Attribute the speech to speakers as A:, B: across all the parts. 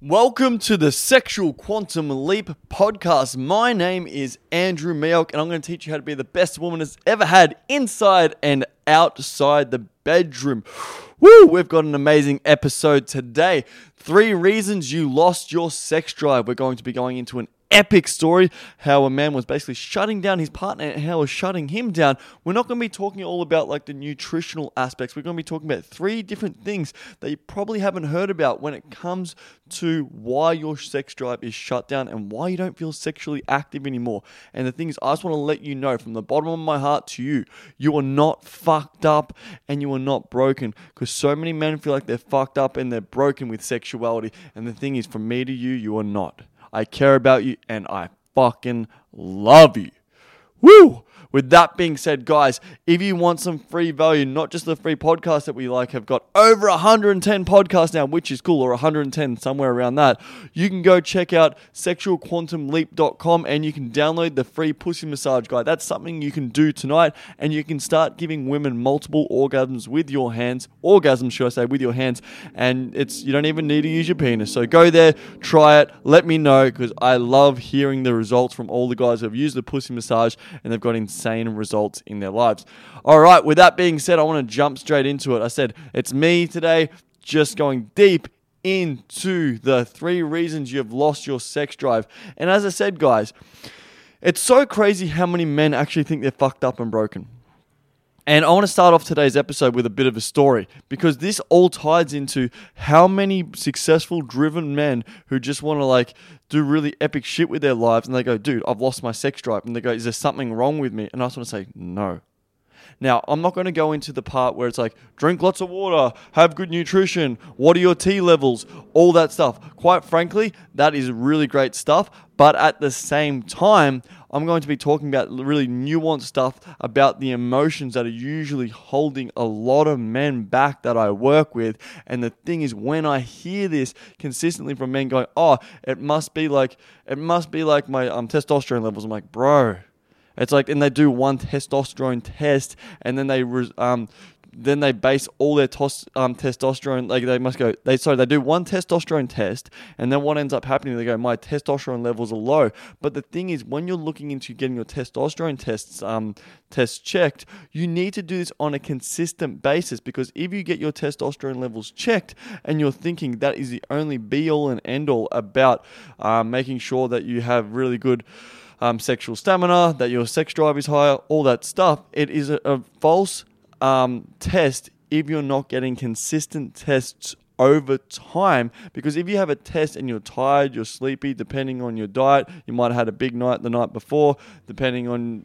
A: Welcome to the Sexual Quantum Leap podcast. My name is Andrew Mioch, and I'm going to teach you how to be the best woman has ever had inside and outside the bedroom. Woo! We've got an amazing episode today. Three reasons you lost your sex drive. We're going to be going into an epic story how a man was basically shutting down his partner and how was shutting him down. We're not going to be talking all about like the nutritional aspects. We're going to be talking about three different things that you probably haven't heard about when it comes to why your sex drive is shut down and why you don't feel sexually active anymore. And the thing is, I just want to let you know from the bottom of my heart to you, you are not fucked up and you are not broken because so many men feel like they're fucked up and they're broken with sexuality. And the thing is, from me to you, you are not. I care about you, and I fucking love you. Woo! With that being said, guys, if you want some free value, not just the free podcast that we like, have got over 110 podcasts now, which is cool, or 110, somewhere around that. You can go check out sexualquantumleap.com and you can download the free pussy massage guide. That's something you can do tonight, and you can start giving women multiple orgasms with your hands, orgasms, should I say, with your hands, and it's you don't even need to use your penis. So go there, try it, let me know because I love hearing the results from all the guys who have used the pussy massage and they've got results in their lives. All right, with that being said, I want to jump straight into it. I said it's me today, just going deep into the three reasons you have lost your sex drive. And as I said, guys, it's so crazy how many men actually think they're fucked up and broken. And I want to start off today's episode with a bit of a story because this all ties into how many successful, driven men who just want to like do really epic shit with their lives and they go, dude, I've lost my sex drive. And they go, is there something wrong with me? And I just want to say, no. Now, I'm not going to go into the part where it's like drink lots of water, have good nutrition, what are your T levels, all that stuff. Quite frankly, that is really great stuff. But at the same time, I'm going to be talking about really nuanced stuff about the emotions that are usually holding a lot of men back that I work with. And the thing is, when I hear this consistently from men going, "Oh, it must be like it must be like my um, testosterone levels," I'm like, "Bro." It's like, and they do one testosterone test, and then they um, then they base all their tos, um, testosterone like they must go they sorry they do one testosterone test and then what ends up happening they go my testosterone levels are low. But the thing is when you're looking into getting your testosterone tests um, tests checked you need to do this on a consistent basis because if you get your testosterone levels checked and you're thinking that is the only be all and end all about um, making sure that you have really good um, sexual stamina, that your sex drive is higher, all that stuff. It is a, a false um, test if you're not getting consistent tests over time because if you have a test and you're tired, you're sleepy, depending on your diet, you might have had a big night the night before, depending on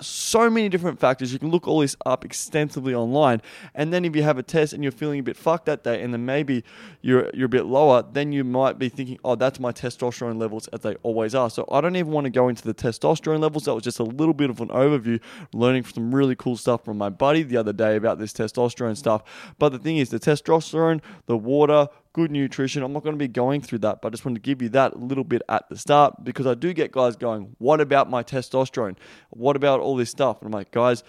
A: so many different factors. You can look all this up extensively online. And then if you have a test and you're feeling a bit fucked that day and then maybe you're you're a bit lower, then you might be thinking, "Oh, that's my testosterone levels as they always are." So I don't even want to go into the testosterone levels. That was just a little bit of an overview, learning some really cool stuff from my buddy the other day about this testosterone stuff. But the thing is, the testosterone, the water, good nutrition. I'm not going to be going through that, but I just want to give you that little bit at the start because I do get guys going, What about my testosterone? What about all this stuff? And I'm like, Guys,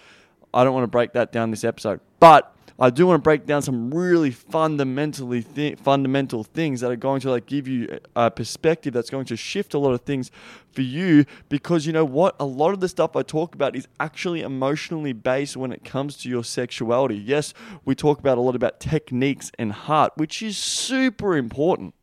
A: I don't want to break that down this episode. But I do want to break down some really fundamentally fundamental things that are going to like give you a perspective that's going to shift a lot of things for you because you know what a lot of the stuff I talk about is actually emotionally based when it comes to your sexuality. Yes, we talk about a lot about techniques and heart, which is super important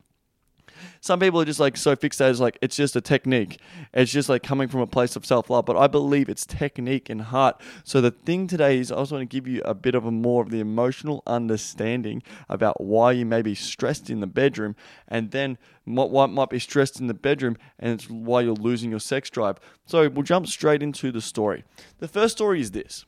A: some people are just like so fixated, like it's just a technique. It's just like coming from a place of self love. But I believe it's technique and heart. So the thing today is I also want to give you a bit of a more of the emotional understanding about why you may be stressed in the bedroom and then what, what might be stressed in the bedroom and it's why you're losing your sex drive. So we'll jump straight into the story. The first story is this.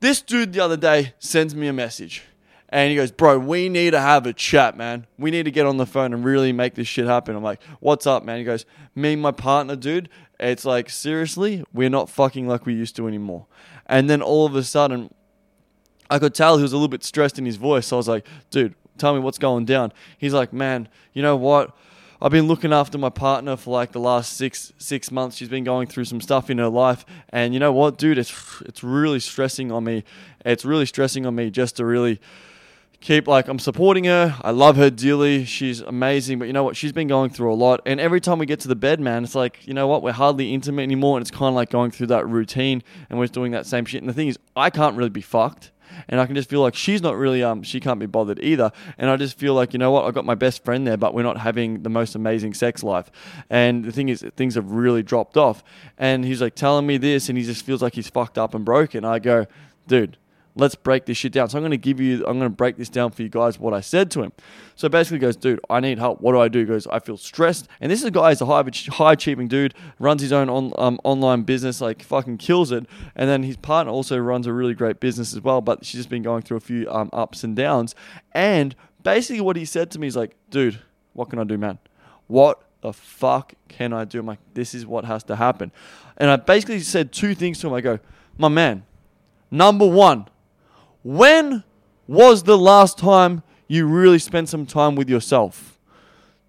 A: This dude the other day sends me a message. And he goes, Bro, we need to have a chat, man. We need to get on the phone and really make this shit happen. I'm like, What's up, man? He goes, Me and my partner, dude, it's like, seriously, we're not fucking like we used to anymore. And then all of a sudden, I could tell he was a little bit stressed in his voice. So I was like, Dude, tell me what's going down. He's like, Man, you know what? I've been looking after my partner for like the last six six months. She's been going through some stuff in her life, and you know what, dude? It's it's really stressing on me. It's really stressing on me just to really keep like I'm supporting her. I love her dearly. She's amazing. But you know what? She's been going through a lot. And every time we get to the bed, man, it's like, you know what? We're hardly intimate anymore. And it's kind of like going through that routine and we're doing that same shit. And the thing is, I can't really be fucked. And I can just feel like she's not really, um, she can't be bothered either. And I just feel like, you know what? I've got my best friend there, but we're not having the most amazing sex life. And the thing is, things have really dropped off. And he's like telling me this, and he just feels like he's fucked up and broken. I go, dude, let's break this shit down. So I'm going to give you, I'm going to break this down for you guys, what I said to him. So basically goes, dude, I need help. What do I do? He goes, I feel stressed. And this is a guy, he's a high, high achieving dude, runs his own on, um, online business, like fucking kills it. And then his partner also runs a really great business as well, but she's just been going through a few um, ups and downs. And basically what he said to me is like, dude, what can I do, man? What the fuck can I do? I'm like, this is what has to happen. And I basically said two things to him. I go, my man, number one, when was the last time you really spent some time with yourself?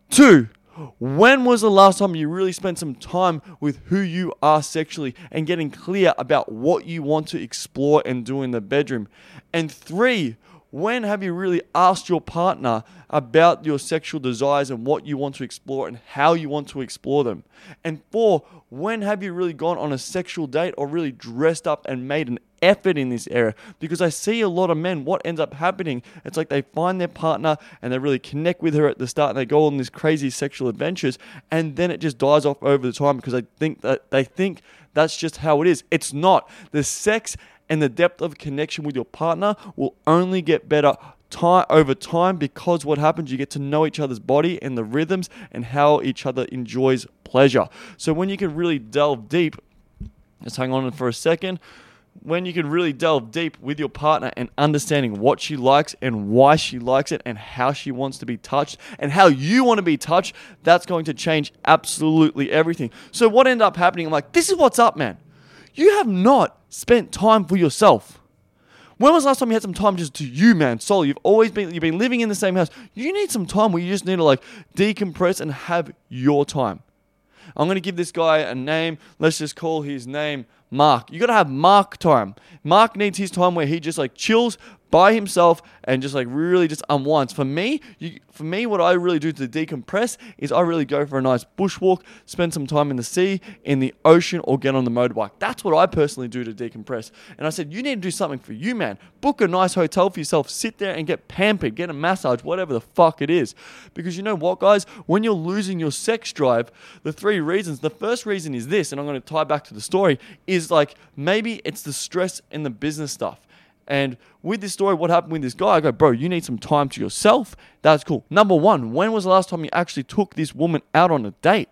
A: Two, when was the last time you really spent some time with who you are sexually and getting clear about what you want to explore and do in the bedroom? And three, when have you really asked your partner about your sexual desires and what you want to explore and how you want to explore them? And four, when have you really gone on a sexual date or really dressed up and made an effort in this area? Because I see a lot of men, what ends up happening, it's like they find their partner and they really connect with her at the start and they go on these crazy sexual adventures and then it just dies off over the time because they think that they think that's just how it is. It's not. The sex and the depth of connection with your partner will only get better time over time because what happens you get to know each other's body and the rhythms and how each other enjoys pleasure so when you can really delve deep just hang on for a second when you can really delve deep with your partner and understanding what she likes and why she likes it and how she wants to be touched and how you want to be touched, that's going to change absolutely everything. So, what ended up happening? I'm like, this is what's up, man. You have not spent time for yourself. When was the last time you had some time just to you, man? Solo. You've always been you've been living in the same house. You need some time where you just need to like decompress and have your time. I'm gonna give this guy a name. Let's just call his name Mark. You gotta have Mark time. Mark needs his time where he just like chills by himself and just like really just unwinds. For me, you, for me, what I really do to decompress is I really go for a nice bushwalk, spend some time in the sea, in the ocean, or get on the motorbike. That's what I personally do to decompress. And I said, you need to do something for you, man. Book a nice hotel for yourself, sit there and get pampered, get a massage, whatever the fuck it is. Because you know what, guys? When you're losing your sex drive, the three reasons, the first reason is this, and I'm going to tie back to the story, is like maybe it's the stress and the business stuff. And with this story, what happened with this guy, I go, bro, you need some time to yourself. That's cool. Number one, when was the last time you actually took this woman out on a date?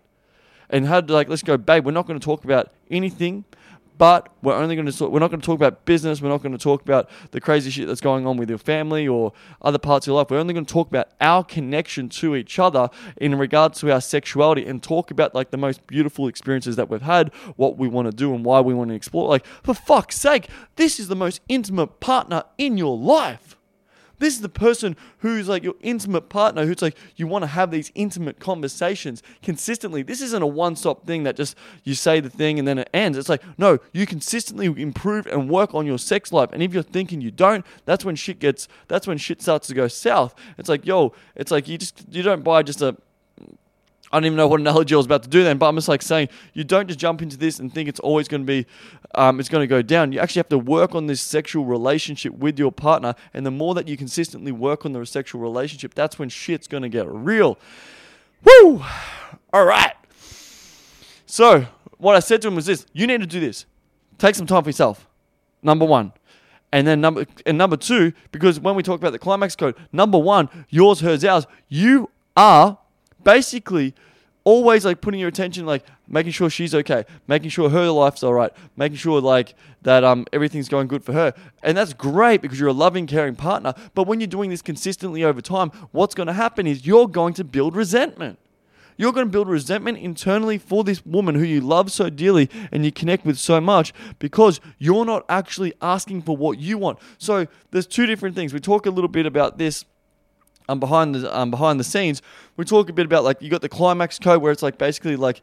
A: And had like, let's go, babe, we're not going to talk about anything but we're only going to talk, we're not going to talk about business. We're not going to talk about the crazy shit that's going on with your family or other parts of your life. We're only going to talk about our connection to each other in regards to our sexuality and talk about like the most beautiful experiences that we've had, what we want to do and why we want to explore. Like for fuck's sake, this is the most intimate partner in your life. This is the person who's like your intimate partner, who's like you want to have these intimate conversations consistently. This isn't a one stop thing that just you say the thing and then it ends. It's like, no, you consistently improve and work on your sex life. And if you're thinking you don't, that's when shit gets, that's when shit starts to go south. It's like, yo, it's like you just, you don't buy just a, I don't even know what analogy I was about to do then, but I'm just like saying you don't just jump into this and think it's always going to be, um, it's going to go down. You actually have to work on this sexual relationship with your partner, and the more that you consistently work on the sexual relationship, that's when shit's going to get real. Woo! All right. So what I said to him was this: you need to do this. Take some time for yourself. Number one. And then number and number two, because when we talk about the climax code, number one, yours, hers, ours, you are basically always like putting your attention like making sure she's okay making sure her life's all right making sure like that um everything's going good for her and that's great because you're a loving caring partner but when you're doing this consistently over time what's going to happen is you're going to build resentment you're going to build resentment internally for this woman who you love so dearly and you connect with so much because you're not actually asking for what you want. So there's two different things. We talk a little bit about this um, behind the um, behind the scenes, we talk a bit about like you got the climax code where it's like basically like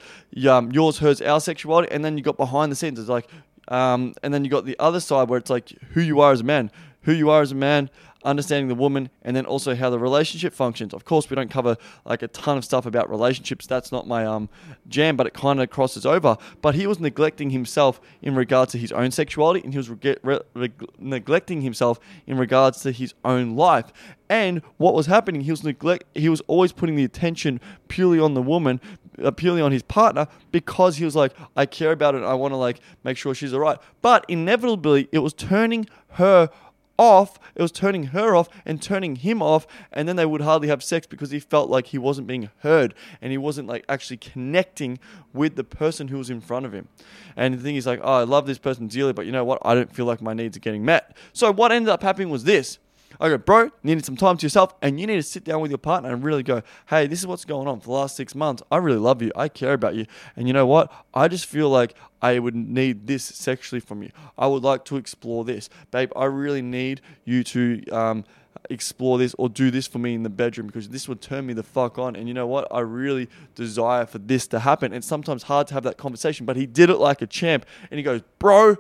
A: um, yours, hers, our sexuality, and then you got behind the scenes. It's like, um, and then you got the other side where it's like who you are as a man, who you are as a man, understanding the woman, and then also how the relationship functions. Of course, we don't cover like a ton of stuff about relationships. That's not my um jam, but it kind of crosses over. But he was neglecting himself in regards to his own sexuality, and he was re- neglecting himself in regards to his own life. And what was happening, he was neglect. He was always putting the attention purely on the woman, uh, purely on his partner, because he was like, I care about it. I want to like make sure she's alright. But inevitably, it was turning her off. It was turning her off and turning him off, and then they would hardly have sex because he felt like he wasn't being heard and he wasn't like actually connecting with the person who was in front of him. And the thing is like, oh, I love this person dearly, but you know what? I don't feel like my needs are getting met. So what ended up happening was this. I go, bro, you needed some time to yourself, and you need to sit down with your partner and really go, hey, this is what's going on for the last six months. I really love you. I care about you. And you know what? I just feel like I would need this sexually from you. I would like to explore this. Babe, I really need you to um, explore this or do this for me in the bedroom because this would turn me the fuck on. And you know what? I really desire for this to happen. It's sometimes hard to have that conversation, but he did it like a champ. And he goes, bro,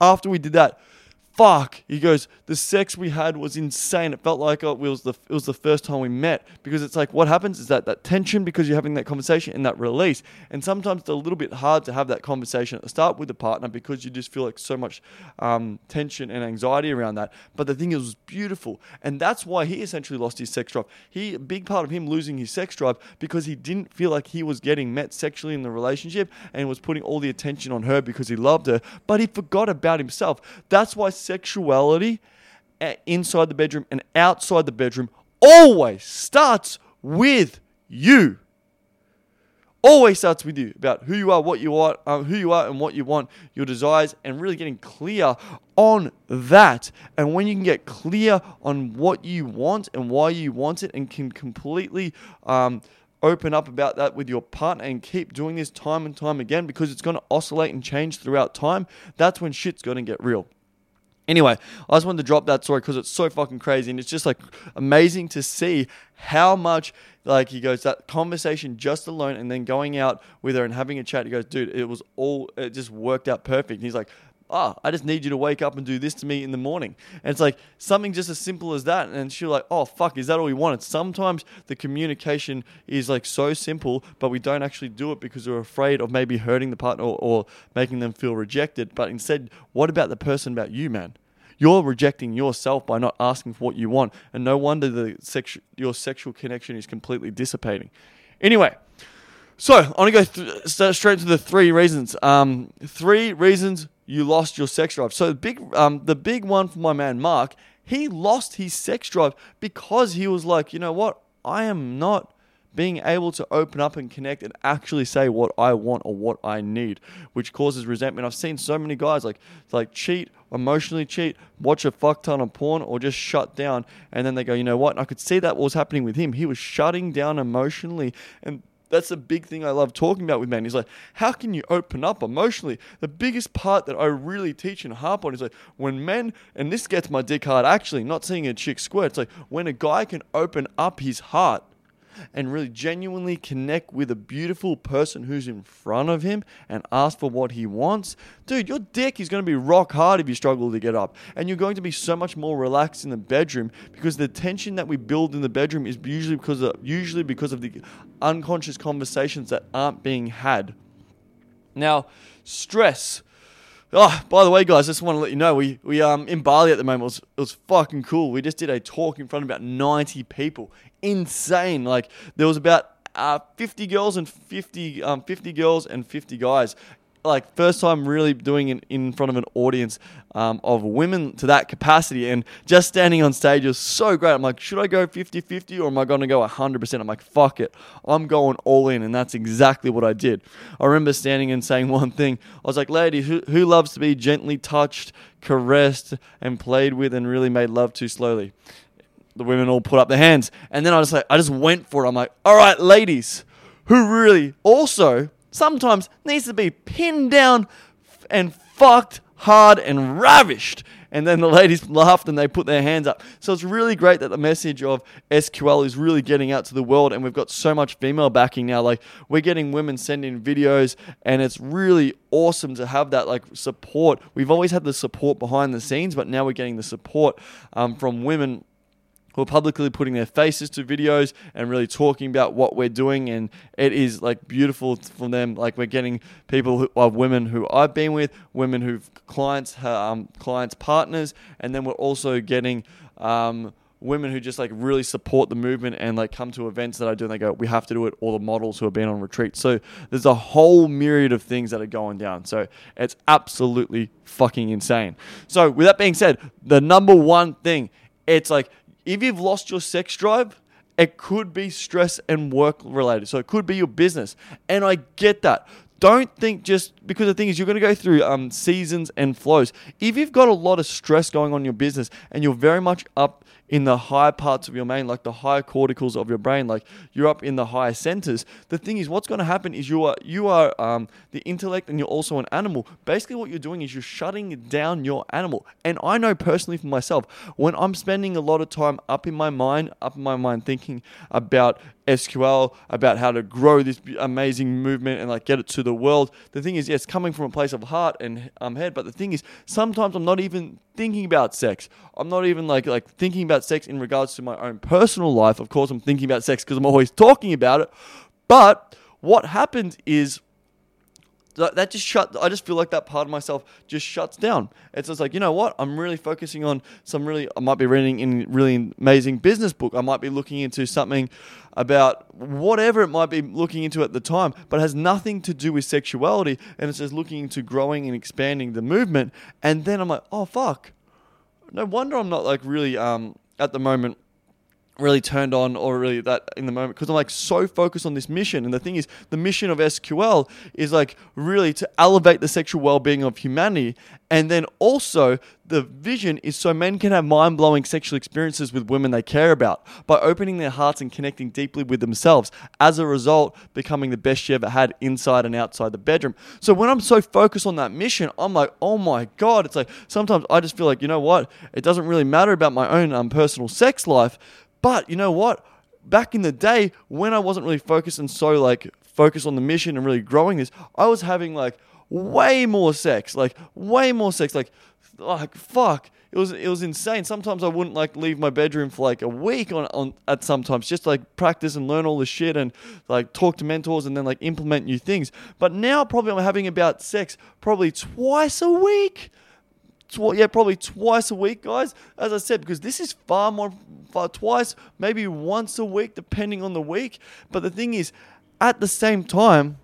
A: after we did that, fuck. He goes, the sex we had was insane. It felt like it was the it was the first time we met because it's like what happens is that that tension because you're having that conversation and that release. And sometimes it's a little bit hard to have that conversation at the start with the partner because you just feel like so much um, tension and anxiety around that. But the thing is, was beautiful, and that's why he essentially lost his sex drive. He a big part of him losing his sex drive because he didn't feel like he was getting met sexually in the relationship and was putting all the attention on her because he loved her, but he forgot about himself. That's why sexuality inside the bedroom and outside the bedroom always starts with you. Always starts with you about who you are, what you are, um, who you are, and what you want, your desires, and really getting clear on that. And when you can get clear on what you want and why you want it, and can completely um, open up about that with your partner and keep doing this time and time again because it's going to oscillate and change throughout time, that's when shit's going to get real. Anyway, I just wanted to drop that story because it's so fucking crazy and it's just like amazing to see how much like he goes that conversation just alone and then going out with her and having a chat. He goes, dude, it was all it just worked out perfect. And he's like, oh, I just need you to wake up and do this to me in the morning. And it's like something just as simple as that. And she's like, oh, fuck, is that all we wanted? Sometimes the communication is like so simple, but we don't actually do it because we're afraid of maybe hurting the partner or, or making them feel rejected. But instead, what about the person about you, man? You're rejecting yourself by not asking for what you want. And no wonder the sexu- your sexual connection is completely dissipating. Anyway, so I want to go th- straight to the three reasons. Um, three reasons you lost your sex drive. So the big, um, the big one for my man Mark, he lost his sex drive because he was like, you know what, I am not being able to open up and connect and actually say what I want or what I need, which causes resentment. I've seen so many guys like like cheat, emotionally cheat, watch a fuck ton of porn, or just shut down, and then they go, you know what? I could see that was happening with him. He was shutting down emotionally, and that's the big thing I love talking about with men. He's like, how can you open up emotionally? The biggest part that I really teach and harp on is like when men, and this gets my dick hard actually, not seeing a chick squirt. It's like when a guy can open up his heart and really genuinely connect with a beautiful person who's in front of him and ask for what he wants, dude, your dick is going to be rock hard if you struggle to get up. And you're going to be so much more relaxed in the bedroom because the tension that we build in the bedroom is usually because of, usually because of the unconscious conversations that aren't being had. Now, stress. Oh, by the way, guys, just want to let you know we we um in Bali at the moment it was it was fucking cool. We just did a talk in front of about ninety people. Insane. Like there was about uh, 50 girls and 50 um 50 girls and 50 guys like first time really doing it in front of an audience um, of women to that capacity and just standing on stage was so great. I'm like, should I go 50 50 or am I going to go 100%? I'm like, fuck it. I'm going all in. And that's exactly what I did. I remember standing and saying one thing. I was like, lady, who, who loves to be gently touched, caressed, and played with and really made love to slowly? The women all put up their hands. And then I was like, I just went for it. I'm like, all right, ladies, who really also sometimes needs to be pinned down and fucked hard and ravished. And then the ladies laughed and they put their hands up. So it's really great that the message of SQL is really getting out to the world. And we've got so much female backing now. Like we're getting women sending videos, and it's really awesome to have that like support. We've always had the support behind the scenes, but now we're getting the support um, from women who are publicly putting their faces to videos and really talking about what we're doing and it is like beautiful for them like we're getting people who are women who I've been with women who've clients um, clients partners and then we're also getting um, women who just like really support the movement and like come to events that I do and they go, we have to do it, or the models who have been on retreat. So there's a whole myriad of things that are going down. So it's absolutely fucking insane. So with that being said, the number one thing, it's like if you've lost your sex drive, it could be stress and work related. So it could be your business. And I get that don't think just because the thing is you're going to go through um, seasons and flows. If you've got a lot of stress going on in your business and you're very much up in the higher parts of your brain, like the higher corticals of your brain, like you're up in the higher centers. The thing is, what's going to happen is you are you are um, the intellect, and you're also an animal. Basically, what you're doing is you're shutting down your animal. And I know personally for myself, when I'm spending a lot of time up in my mind, up in my mind, thinking about SQL, about how to grow this amazing movement and like get it to the world. The thing is, yes, coming from a place of heart and um, head, but the thing is, sometimes I'm not even thinking about sex. I'm not even like like thinking about sex in regards to my own personal life. Of course, I'm thinking about sex because I'm always talking about it. But what happens is that just shut i just feel like that part of myself just shuts down. It's just like you know what? I'm really focusing on some really i might be reading in really amazing business book. I might be looking into something about whatever it might be looking into at the time but has nothing to do with sexuality. And it's just looking into growing and expanding the movement. And then i'm like oh fuck. No wonder i'm not like really um at the moment really turned on or really that in the moment because I'm like so focused on this mission. And the thing is, the mission of SQL is like really to elevate the sexual well being of humanity. And then also, the vision is so men can have mind blowing sexual experiences with women they care about by opening their hearts and connecting deeply with themselves. As a result, becoming the best you ever had inside and outside the bedroom. So when I'm so focused on that mission, I'm like, oh my God. It's like sometimes I just feel like, you know what? It doesn't really matter about my own um, personal sex life but you know what? Back in the day when I wasn't really focused and so like focused on the mission and really growing this, I was having like way more sex, like way more sex, like like fuck. It was it was insane. Sometimes I wouldn't like leave my bedroom for like a week on, on at sometimes just like practice and learn all the shit and like talk to mentors and then like implement new things. But now probably I'm having about sex probably twice a week tw- yeah, probably twice a week, guys. As I said, because this is far more, far twice, maybe once a week, depending on the week. But the thing is, at the same time,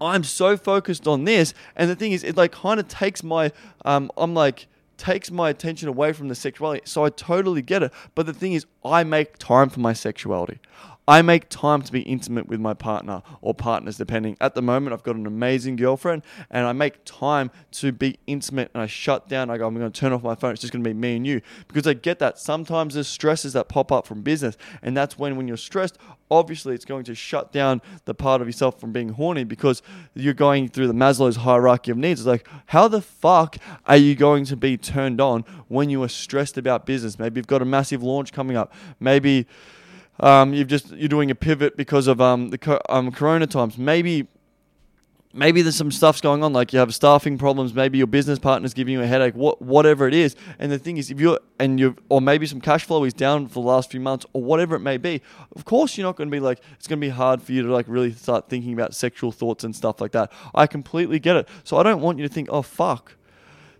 A: I'm so focused on this, and the thing is, it like kind of takes my, um, I'm like takes my attention away from the sexuality. So I totally get it. But the thing is, I make time for my sexuality. I make time to be intimate with my partner or partners, depending. At the moment, I've got an amazing girlfriend, and I make time to be intimate. And I shut down. I go, I'm going to turn off my phone. It's just going to be me and you because I get that. Sometimes there's stresses that pop up from business, and that's when, when you're stressed, obviously it's going to shut down the part of yourself from being horny because you're going through the Maslow's hierarchy of needs. It's like, how the fuck are you going to be turned on when you are stressed about business? Maybe you've got a massive launch coming up. Maybe um, you've just you're doing a pivot because of um, the co- um, corona times. Maybe maybe there's some stuff's going on, like you have staffing problems. Maybe your business partner's giving you a headache. What whatever it is. And the thing is, if you're and you or maybe some cash flow is down for the last few months or whatever it may be. Of course, you're not going to be like it's going to be hard for you to like really start thinking about sexual thoughts and stuff like that. I completely get it. So I don't want you to think, oh fuck.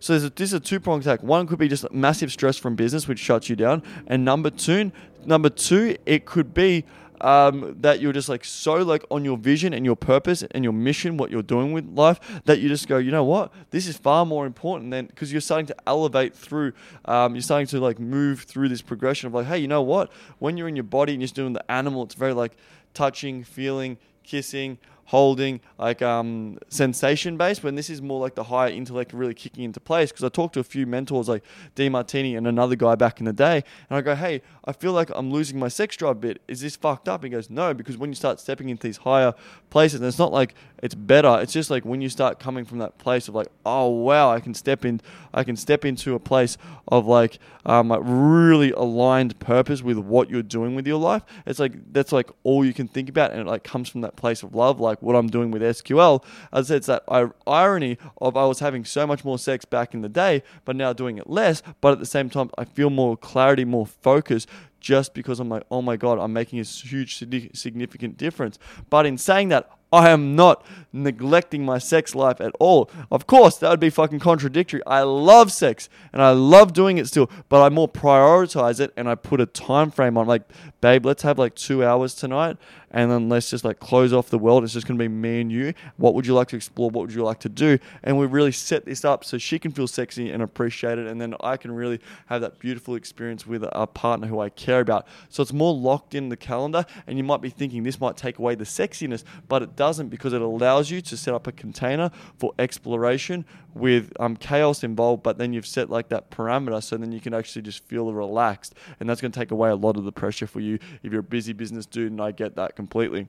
A: So a, this is a two pronged attack. One could be just massive stress from business, which shuts you down, and number two, number two, it could be um, that you're just like so like on your vision and your purpose and your mission, what you're doing with life, that you just go, you know what, this is far more important than because you're starting to elevate through, um, you're starting to like move through this progression of like, hey, you know what, when you're in your body and you're just doing the animal, it's very like touching, feeling, kissing, holding, like um, sensation based, when this is more like the higher intellect really kicking into place. Because I talked to a few mentors like Demartini and another guy back in the day, and I go, hey, I feel like I'm losing my sex drive bit. Is this fucked up? He goes, no, because when you start stepping into these higher places, and it's not like it's better. It's just like when you start coming from that place of like, oh wow, I can step in, I can step into a place of like, um, like really aligned purpose with what you're doing with your life. It's like that's like all you can think about, and it like comes from that place of love, like like what I'm doing with SQL. As it's that irony of I was having so much more sex back in the day, but now doing it less. But at the same time, I feel more clarity, more focus, just because I'm like, oh my God, I'm making a huge, significant difference. But in saying that, I am not neglecting my sex life at all. Of course, that would be fucking contradictory. I love sex and I love doing it still, but I more prioritize it and I put a time frame on like, babe, let's have like 2 hours tonight and then let's just like close off the world. It's just to be me and you. What would you like to explore? What would you like to do? And we really set this up so she can feel sexy and appreciate it, and then I can really have that beautiful experience with a partner who I care about. So it's more locked in the calendar, and you might be thinking this might take away the sexiness, but it doesn't because it allows you to set up a container for exploration with um, chaos involved, but then you've set like that parameter so then you can actually just feel relaxed. And that's going to take away a lot of the pressure for you if you're a busy business dude, and I get that completely.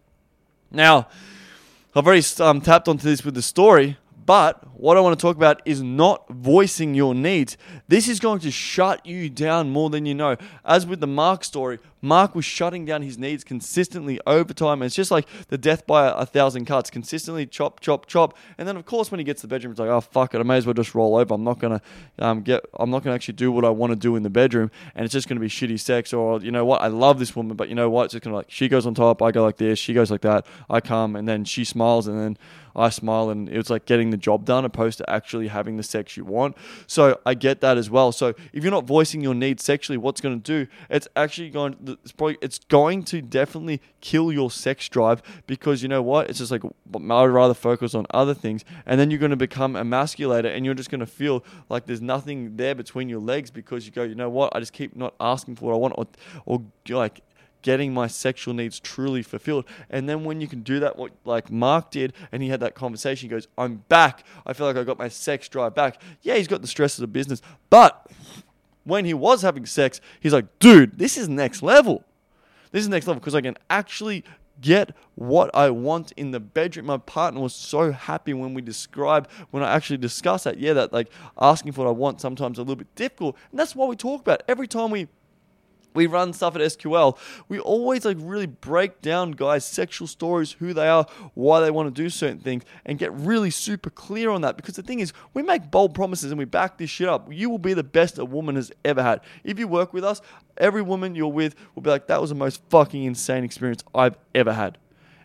A: Now, I've already um, tapped onto this with the story, but what I want to talk about is not voicing your needs. This is going to shut you down more than you know. As with the Mark story, Mark was shutting down his needs consistently over time. And it's just like the death by a, thousand cuts, consistently chop, chop, chop. And then of course when he gets to the bedroom, it's like, oh fuck it, I may as well just roll over. I'm not gonna um, get, I'm not gonna actually do what I want to do in the bedroom, and it's just gonna be shitty sex. Or you know what, I love this woman, but you know what, it's just gonna like she goes on top, I go like this, she goes like that, I come, and then she smiles, and then I smile, and it's like getting the job done opposed to actually having the sex you want. So I get that as well. So if you're not voicing your needs sexually, what's going to do? It's actually going. It's probably it's going to definitely kill your sex drive because you know what? It's just like I'd rather focus on other things, and then you're going to become emasculated, and you're just going to feel like there's nothing there between your legs because you go, you know what? I just keep not asking for what I want, or, or like getting my sexual needs truly fulfilled. And then when you can do that, what like Mark did, and he had that conversation, he goes, I'm back. I feel like I got my sex drive back. Yeah, he's got the stress of the business, but when he was having sex, he's like, dude, this is next level. This is next level because I can actually get what I want in the bedroom. My partner was so happy when we describe, when I actually discuss that. Yeah, that like asking for what I want sometimes a little bit difficult. And that's what we talk about every time we we run stuff at SQL, we always like really break down guys' sexual stories, who they are, why they want to do certain things, and get really super clear on that. Because the thing is, we make bold promises and we back this shit up. You will be the best a woman has ever had. If you work with us, every woman you're with will be like, that was the most fucking insane experience I've ever had.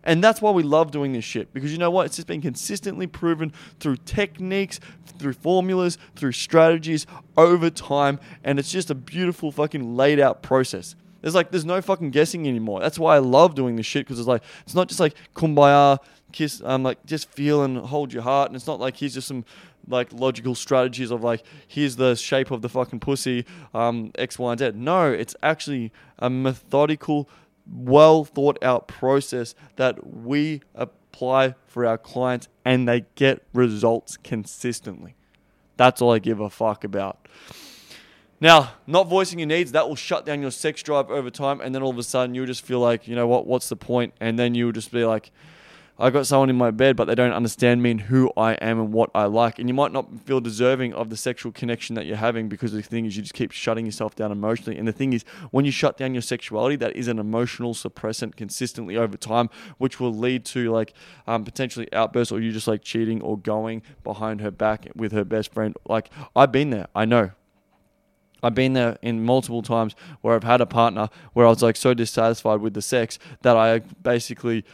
A: And that's why we love doing this shit because you know what? It's just been consistently proven through techniques, through formulas, through strategies over time. And it's just a beautiful fucking laid out process. There's like, there's no fucking guessing anymore. That's why I love doing this shit because it's like, it's not just like kumbaya, kiss, um, like just feel and hold your heart. And it's not like here's just some like logical strategies of like here's the shape of the fucking pussy um x y and z no it's actually a methodical well thought out process that we apply for our clients and they get results consistently. That's all I give a fuck about. Now, not voicing your needs, that will shut down your sex drive over time, and then all of a sudden you'll just feel like, you know what, what's the point? And then you'll just be like, I got someone in my bed, but they don't understand me and who I am and what I like. And you might not feel deserving of the sexual connection that you're having because the thing is, you just keep shutting yourself down emotionally. And the thing is, when you shut down your sexuality, that is an emotional suppressant consistently over time, which will lead to like um, potentially outbursts or you just like cheating or going behind her back with her best friend. Like, I've been there, I know. I've been there in multiple times where I've had a partner where I was like so dissatisfied with the sex that I basically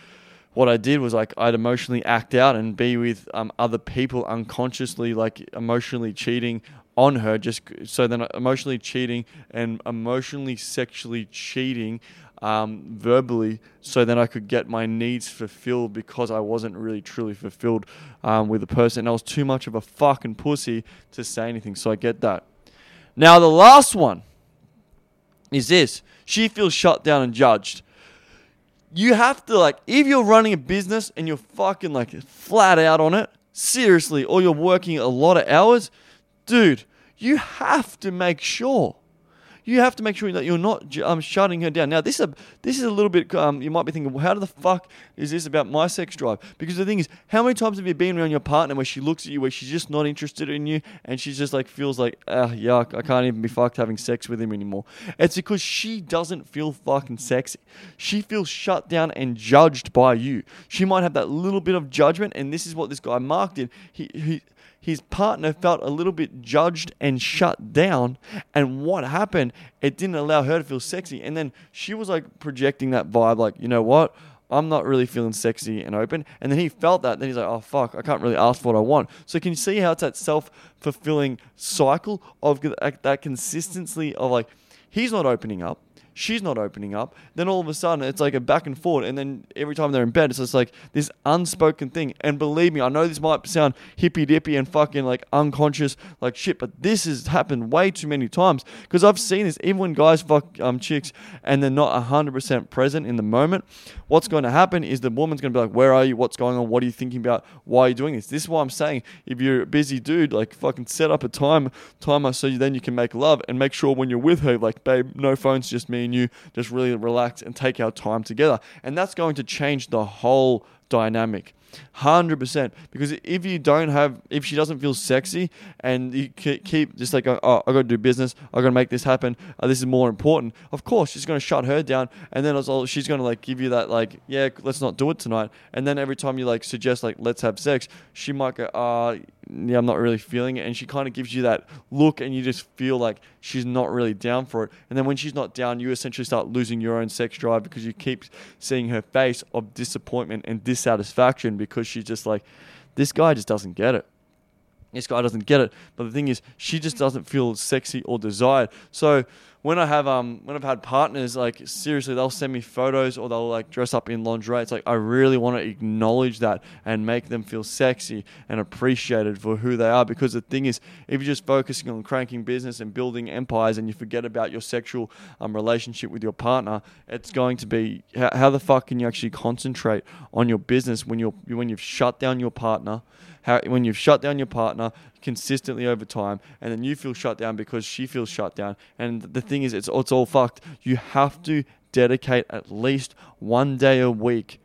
A: what I did was like I'd emotionally act out and be with um, other people unconsciously, like emotionally cheating on her, just so then emotionally cheating and emotionally sexually cheating um, verbally, so then I could get my needs fulfilled because I wasn't really truly fulfilled um, with the person. And I was too much of a fucking pussy to say anything, so I get that. Now, the last one is this she feels shut down and judged you have to like if you're running a business and you're fucking like flat out on it, seriously, or you're working a lot of hours, dude, you have to make sure. You have to make sure that you're not um, shutting her down. Now, this is a, this is a little bit. Um, you might be thinking, well, how the fuck is this about my sex drive? Because the thing is, how many times have you been around your partner where she looks at you, where she's just not interested in you, and she's just like feels like, ah, yuck, I can't even be fucked having sex with him anymore. It's because she doesn't feel fucking sexy. She feels shut down and judged by you. She might have that little bit of judgment, and this is what this guy Mark did. He he his partner felt a little bit judged and shut down. And what happened? It didn't allow her to feel sexy. And then she was like projecting that vibe, like, you know what? I'm not really feeling sexy and open. And then he felt that. Then he's like, oh, fuck, I can't really ask for what I want. So can you see how it's that self fulfilling cycle of that consistency of like, he's not opening up she's not opening up. Then all of a sudden, it's like a back and forth. And then every time they're in bed, it's just like this unspoken thing. And believe me, I know this might sound hippy dippy and fucking like unconscious, like shit, but this has happened way too many times because I've seen this. Even when guys fuck um, chicks and they're not 100% present in the moment, what's going to happen is the woman's going to be like, Where are you? What's going on? What are you thinking about? Why are you doing this? This is why I'm saying if you're a busy dude, like fucking set up a time timer so you, then you can make love and make sure when you're with her, like, babe, no phones, just me and you just really relax and take our time together. And that's going to change the whole dynamic. 100% because if you don't have if she doesn't feel sexy and you keep just like oh i gotta do business. I gotta make this happen. Uh, this is more important. Of course she's gonna shut her down and then also she's gonna like give you that like yeah let's not do it tonight. And then every time you like suggest like let's have sex she might go uh yeah, I'm not really feeling it. And she kind of gives you that look, and you just feel like she's not really down for it. And then when she's not down, you essentially start losing your own sex drive because you keep seeing her face of disappointment and dissatisfaction because she's just like, this guy just doesn't get it. This guy doesn't get it. But the thing is, she just doesn't feel sexy or desired. So when I have um when I've had partners like seriously they'll send me photos or they'll like dress up in lingerie. It's like I really want to acknowledge that and make them feel sexy and appreciated for who they are. Because the thing is, if you're just focusing on cranking business and building empires and you forget about your sexual um, relationship with your partner, it's going to be how, how the fuck can you actually concentrate on your business when you're when you've shut down your partner how when you've shut down your partner consistently over time, and then you feel shut down because she feels shut down. And the thing is, it's it's all fucked. You have to dedicate at least one day a week,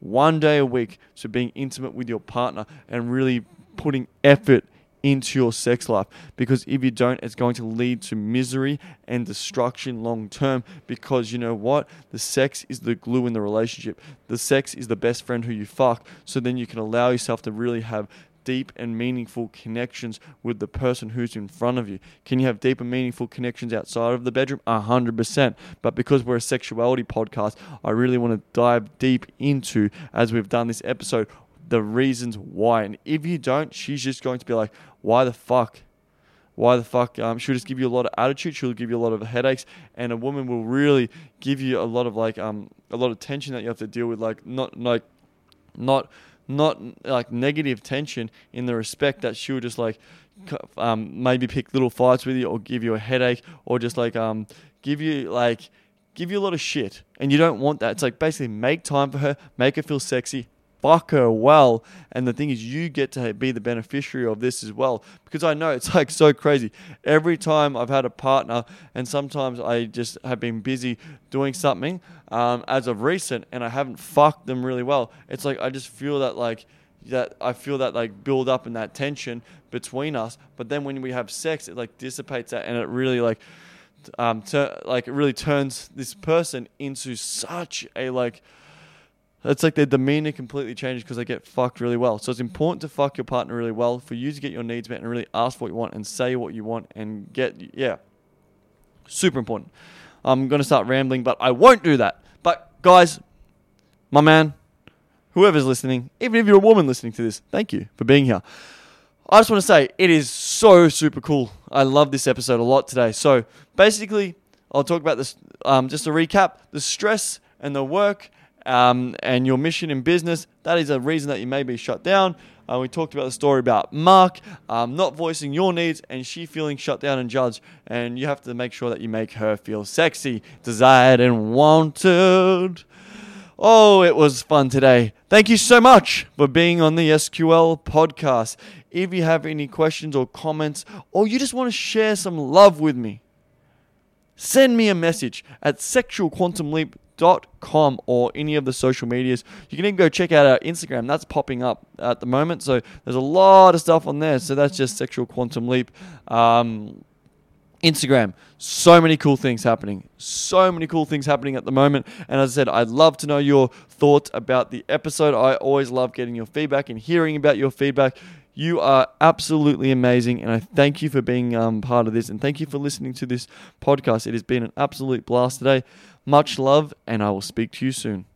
A: one day a week to being intimate with your partner and really putting effort into your sex life. Because if you don't it's going to lead to misery and destruction long term. Because you know what? The sex is the glue in the relationship. The sex is the best friend who you fuck. So then you can allow yourself to really have deep and meaningful connections with the person who's in front of you. Can you have deep and meaningful connections outside of the bedroom? A hundred percent. But because we're a sexuality podcast, I really want to dive deep into, as we've done this episode, the reasons why. And if you don't, she's just going to be like, why the fuck? Why the fuck? Um, she'll just give you a lot of attitude. She'll give you a lot of headaches, and a woman will really give you a lot of like um a lot of tension that you have to deal with. Like not like not not like negative tension in the respect that she'll just like um, maybe pick little fights with you or give you a headache or just like um, give you like give you a lot of shit. And you don't want that. It's like basically make time for her make her feel sexy fuck her well. And the thing is, you get to be the beneficiary of this as well. Because I know it's like so crazy. Every time I've had a partner, and sometimes I just have been busy doing something um, as of recent, and I haven't fucked them really well. It's like I just feel that like that I feel that like build up and that tension between us. But then when we have sex, it like dissipates that, and it really like um, ter- like it really turns this person into such a like it's like their demeanor completely changes because they get fucked really well. So it's important to fuck your partner really well for you to get your needs met and really ask for what you want and say what you want and get yeah. Super important. I'm gonna start rambling, but I won't do that. But guys, my man, whoever's listening, even if you're a woman listening to this, thank you for being here. I just want to say it is so super cool. I love this episode a lot today. So basically, I'll talk about this. Um, just to recap, the stress and the work um, and your mission in business, that is a reason that you may be shut down. Uh, we talked about the story about Mark um, not voicing your needs and she feeling shut down and judged. And you have to make sure that you make her feel sexy, desired, and wanted. Oh, it was fun today. Thank you so much for being on the SQL podcast. If you have any questions or comments, or you just want to share some love with me, send me a message at sexualquantumleap.com or any of the social medias. You can even go check out our Instagram. That's popping up at the moment. So there's a lot of stuff on there. So that's just Sexual Quantum Leap. Um, Instagram, so many cool things happening. So many cool things happening at the moment. And as I said, I'd love to know your thoughts about the episode. I always love getting your feedback and hearing about your feedback. You are absolutely amazing, and I thank you for being um, part of this, and thank you for listening to this podcast. It has been an absolute blast today. Much love, and I will speak to you soon.